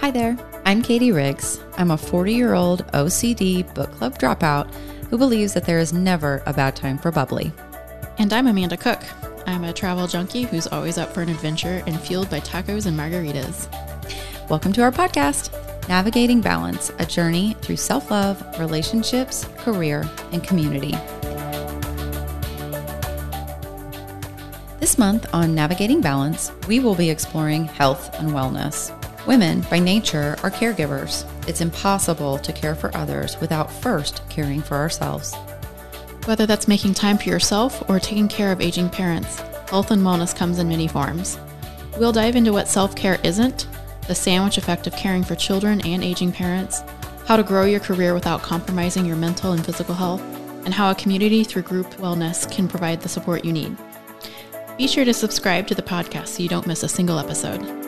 Hi there, I'm Katie Riggs. I'm a 40 year old OCD book club dropout who believes that there is never a bad time for bubbly. And I'm Amanda Cook. I'm a travel junkie who's always up for an adventure and fueled by tacos and margaritas. Welcome to our podcast, Navigating Balance, a journey through self love, relationships, career, and community. This month on Navigating Balance, we will be exploring health and wellness. Women, by nature, are caregivers. It's impossible to care for others without first caring for ourselves. Whether that's making time for yourself or taking care of aging parents, health and wellness comes in many forms. We'll dive into what self care isn't, the sandwich effect of caring for children and aging parents, how to grow your career without compromising your mental and physical health, and how a community through group wellness can provide the support you need. Be sure to subscribe to the podcast so you don't miss a single episode.